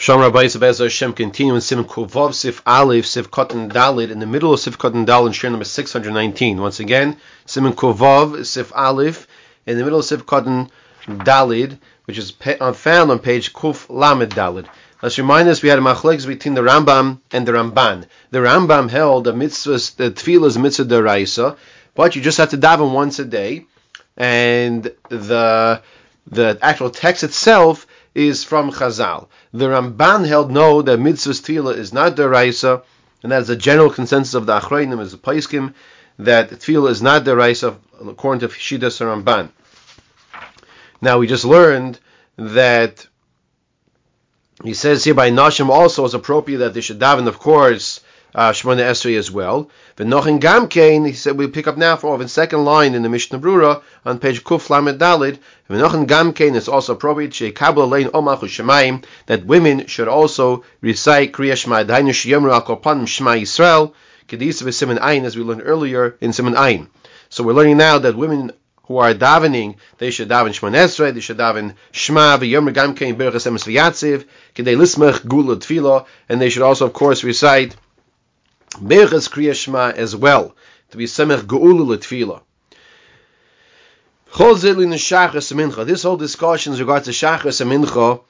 Shalom Rabbi Bez Hashem continue in Simon Kuvov Sif Aleph Sif Kotan Dalid in the middle of Kotan Dalid share number 619 once again Simon Kuvov Sif Aleph in the middle of Sif Kotan Dalid which is uh, found on page Kuf Lamed Dalid Let's remind us we had a machlekes between the Rambam and the Ramban. The Rambam held the mitzvah, the tefillah is mitzvah deraisa, but you just have to daven once a day, and the the actual text itself is from Chazal. The Ramban held no that mitzvah tefillah is not deraisa, and that is a general consensus of the Achrayim as a Paiskim that tefillah is not deraisa according to Shidas Ramban. Now we just learned that he says here by Nashim also is appropriate that they should daven, of course, uh, Shemona Esrei as well. But Nochin Gamkein, he said we pick up now for the second line in the Mishnah Berura on page Kuf Lamed Dalid. Nochin Gamkein is also appropriate Sheikabla Lein Omachu Shemaim that women should also recite Kriya Shema Dainu Shiyamru Al Kopanim Shema Yisrael Kedisa V'Simen Ayin as we learned earlier in Simen Ayin. So we're learning now that women who are davening, they should daven Shema Esrei, they should daven Shema v'Yomer Gamkein Berachas Emes V'Yatziv, Lismach Gula and they should also, of course, recite Berachas Kriya Shema as well, to be Semech Geulu L'Tfila. This whole discussion in regards to Shachas and Mincha,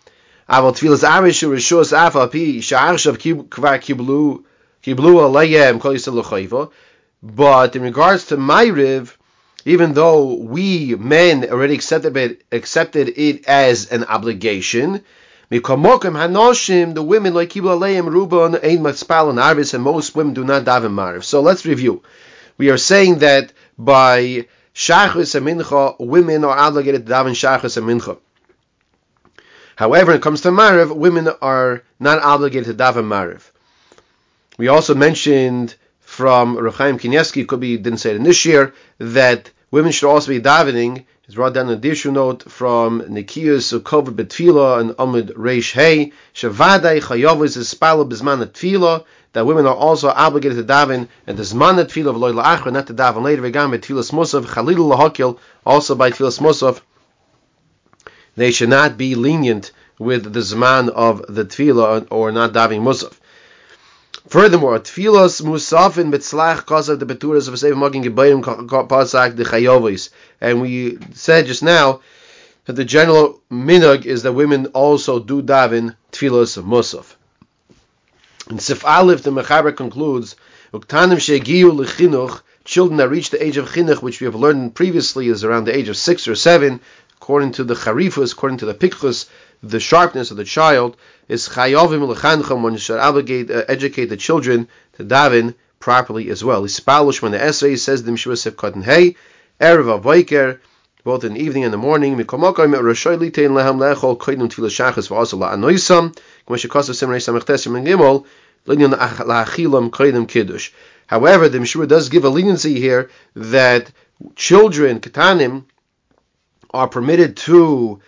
But in regards to Ma'ariv, even though we men already accepted it, accepted it as an obligation, Mikomokim hanoshim, the women like kibla leim ruban ein matspal and arvis, and most women do not daven mariv. So let's review. We are saying that by shachris and mincha, women are obligated to daven shachris and mincha. However, when it comes to mariv, women are not obligated to daven mariv. We also mentioned from Rav Chaim Kanievsky, could be didn't say it in this year, that women should also be davening it's brought down an additional note from Nikius Ukova Betfila and Amud Reish Hey. Shavadai Chayovus is Spala Bisman Tfila that women are also obligated to daven and the Zman Tfila of Loy La'achra not to daven later. Vegam Betfilas Musaf Chalil Lahakil also by Tfilas Musaf they should not be lenient with the Zman of the Tfila or not davening Musaf. Furthermore, tfilos musafin mitzlach kasav the beturas of a seven magin gebayim pasak the chayovis. And we said just now that the general minhag is that women also do daven tfilos musaf. And Sif Aleph, the Mechaber concludes, Uktanim shegiu lechinuch, children that reach the age of chinuch, which we have learned previously is around the age of six or seven, according to the charifus, according to the pikchus, the sharpness of the child is chayovim lechancham one should obligate uh, educate the children to daven properly as well. Ispalush when the essay says the mishua sef cotton hey erev avoiker both in the evening and the morning. Mikomokai met rashoy litein lehem lechol koidem tefillah shachas v'asa la'anoisam k'moshe kosav simrei samech tesim and gimel linyan la'achilam koidem kiddush. However, the Mishra does give a leniency here that children, katanim, are permitted to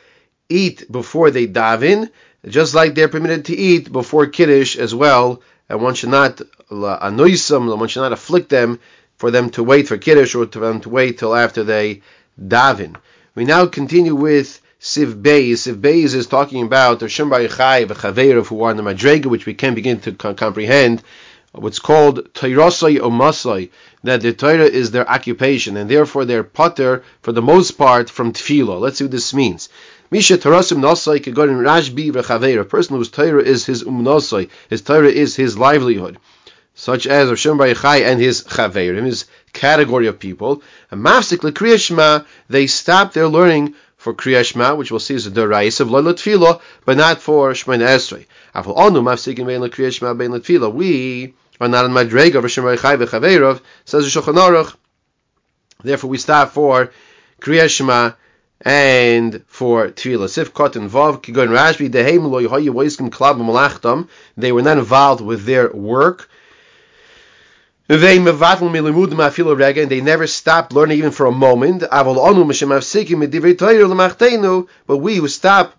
eat before they daven, just like they're permitted to eat before kiddush as well, and one should not annoy them, one should not afflict them for them to wait for kiddush or for them to wait till after they daven. We now continue with Siv Beis. Siv Beis is talking about the Shembai Chai Chaveirav who are in the Madrega, which we can begin to comprehend. What's called Tairasai or Masai, that the Torah is their occupation, and therefore they're putter for the most part from Tefillah. Let's see what this means. Misha Tarasim Nasai Kagorin Rashbi Rechaver, a person whose Torah is his umnasai, his Torah is his livelihood, such as Hashem Chai and his Chaverim, his category of people. And Mafsik Kriyashma, they stop their learning for Kriyashma, which we'll see is a Dorais of Lola Tfilo, but not for Shemana Esrei. Afal Onu Mafsikin Bein Kriyashma Bein Tfilo. We are not in Madrega of Hashem Chai says the Shulchan Aruch. Therefore, we stop for Kriyashma and for Tefillah. Sif Kot and Vav, Kigon Rashbi, Dehem Lo Yehoye Voiskim Klab Malachtam, they were not involved with their work. They mevatel milimudim afilu rega, and they never stopped learning even for a moment. Avol onu mishem afsikim medivrei Torah lemachtenu, but we who stop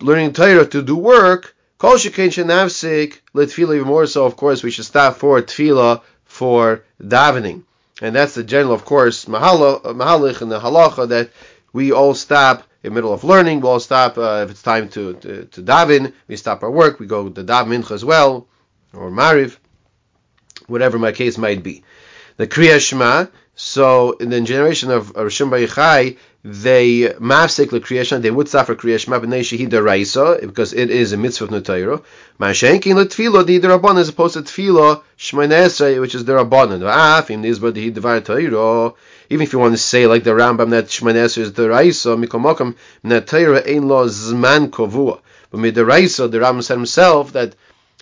learning Torah to do work, kol shekain shenavsik letfila even more so. Of course, we should stop for tefillah for davening, and that's the general, of course, mahalich and the halacha that we all stop in the middle of learning. We all stop uh, if it's time to, to, to daven. We stop our work. We go to daven mincha as well, or mariv, whatever my case might be. The kriya shema. So in the generation of Rishon Bayichai, they mafsik l'kriyashma, they would suffer kriyashma b'nei shehida raisa, because it is a mitzvah of Nutayro. Ma'ashenkin l'tfilo di derabon, as opposed to tfilo shmeinesrei, which is derabonon. V'af, ah, im nizba di devar Torah. Even if you want to say like the Rambam that shmeinesrei is deraisa, mikomokam, mnet Torah ein lo zman kovua. But Raisa, the Rambam said himself that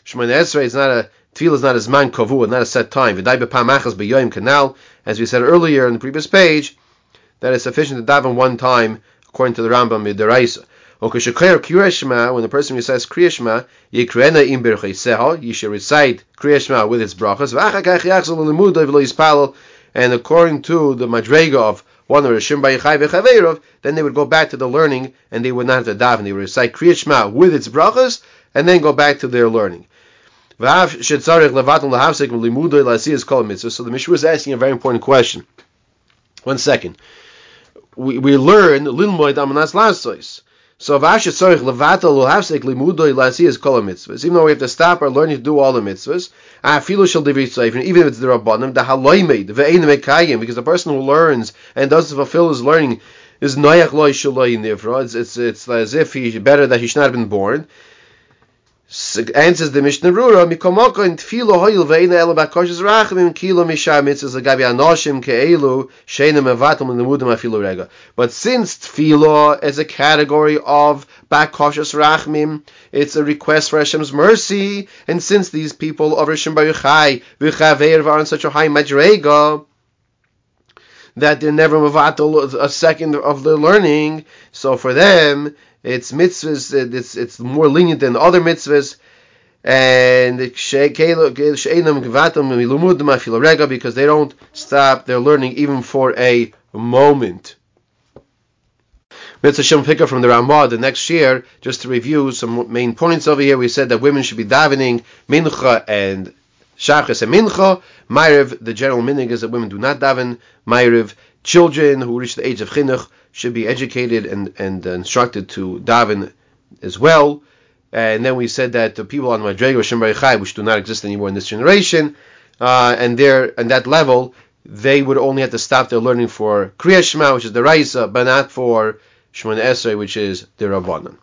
shmeinesrei is not a Tefillah is not a zman kovua, not a set time. V'dai b'pamachas b'yoyim kanal, as we said earlier in the previous page, that is sufficient to daven one time, according to the Rambam Midaraisa. When the person recites Kriya Shema, Yikrena im bercheiseha, you should recite Kriya Shema with its brachas, and according to the Madrega of one of Rishim Bayichai then they would go back to the learning, and they would not have to daven. They would recite Kriya Shema with its brachas, and then go back to their learning. So the Mishnah is asking a very important question. One second we, we learn lilmoid amanas lasois. So vashet tzorich levatel uhavsek limudoi lasiyas kol mitzvahs. Even though we have to stop our learning to do all the mitzvahs, afilu shel divri even if it's the rabbanim, the haloimed ve'ein mekayim, because the person who learns and doesn't fulfill his learning is noyach loy shaloi nivra. It's, it's it's as if he better that he should not have been born answers the Mishnah Berura, Mikomoko in Tfilo Veina Rachamim Kilo Anoshim Ke'elu. But since Tfilo is a category of Bakoshes Rachamim, it's a request for Hashem's mercy, and since these people of Rishon Baruchai V'chaveir are on such a high Madrega, that they're never mevatel a second of their learning, so for them it's mitzvahs, it's, it's more lenient than other mitzvahs, and because they don't stop their learning even for a moment. Mitzvah Shem from the Ramah the next year, just to review some main points over here. We said that women should be davening mincha and shachas and mincha. Ma'ariv, the general meaning is that women do not daven. Ma'ariv, children who reach the age of chinuch should be educated and, and instructed to daven as well. And then we said that the people on Madrega Shemar Chai, which do not exist anymore in this generation, uh, and there and that level, they would only have to stop their learning for Kriya Shema, which is the Raisa, but not for Shemon Esrei, which is the Rabbanon.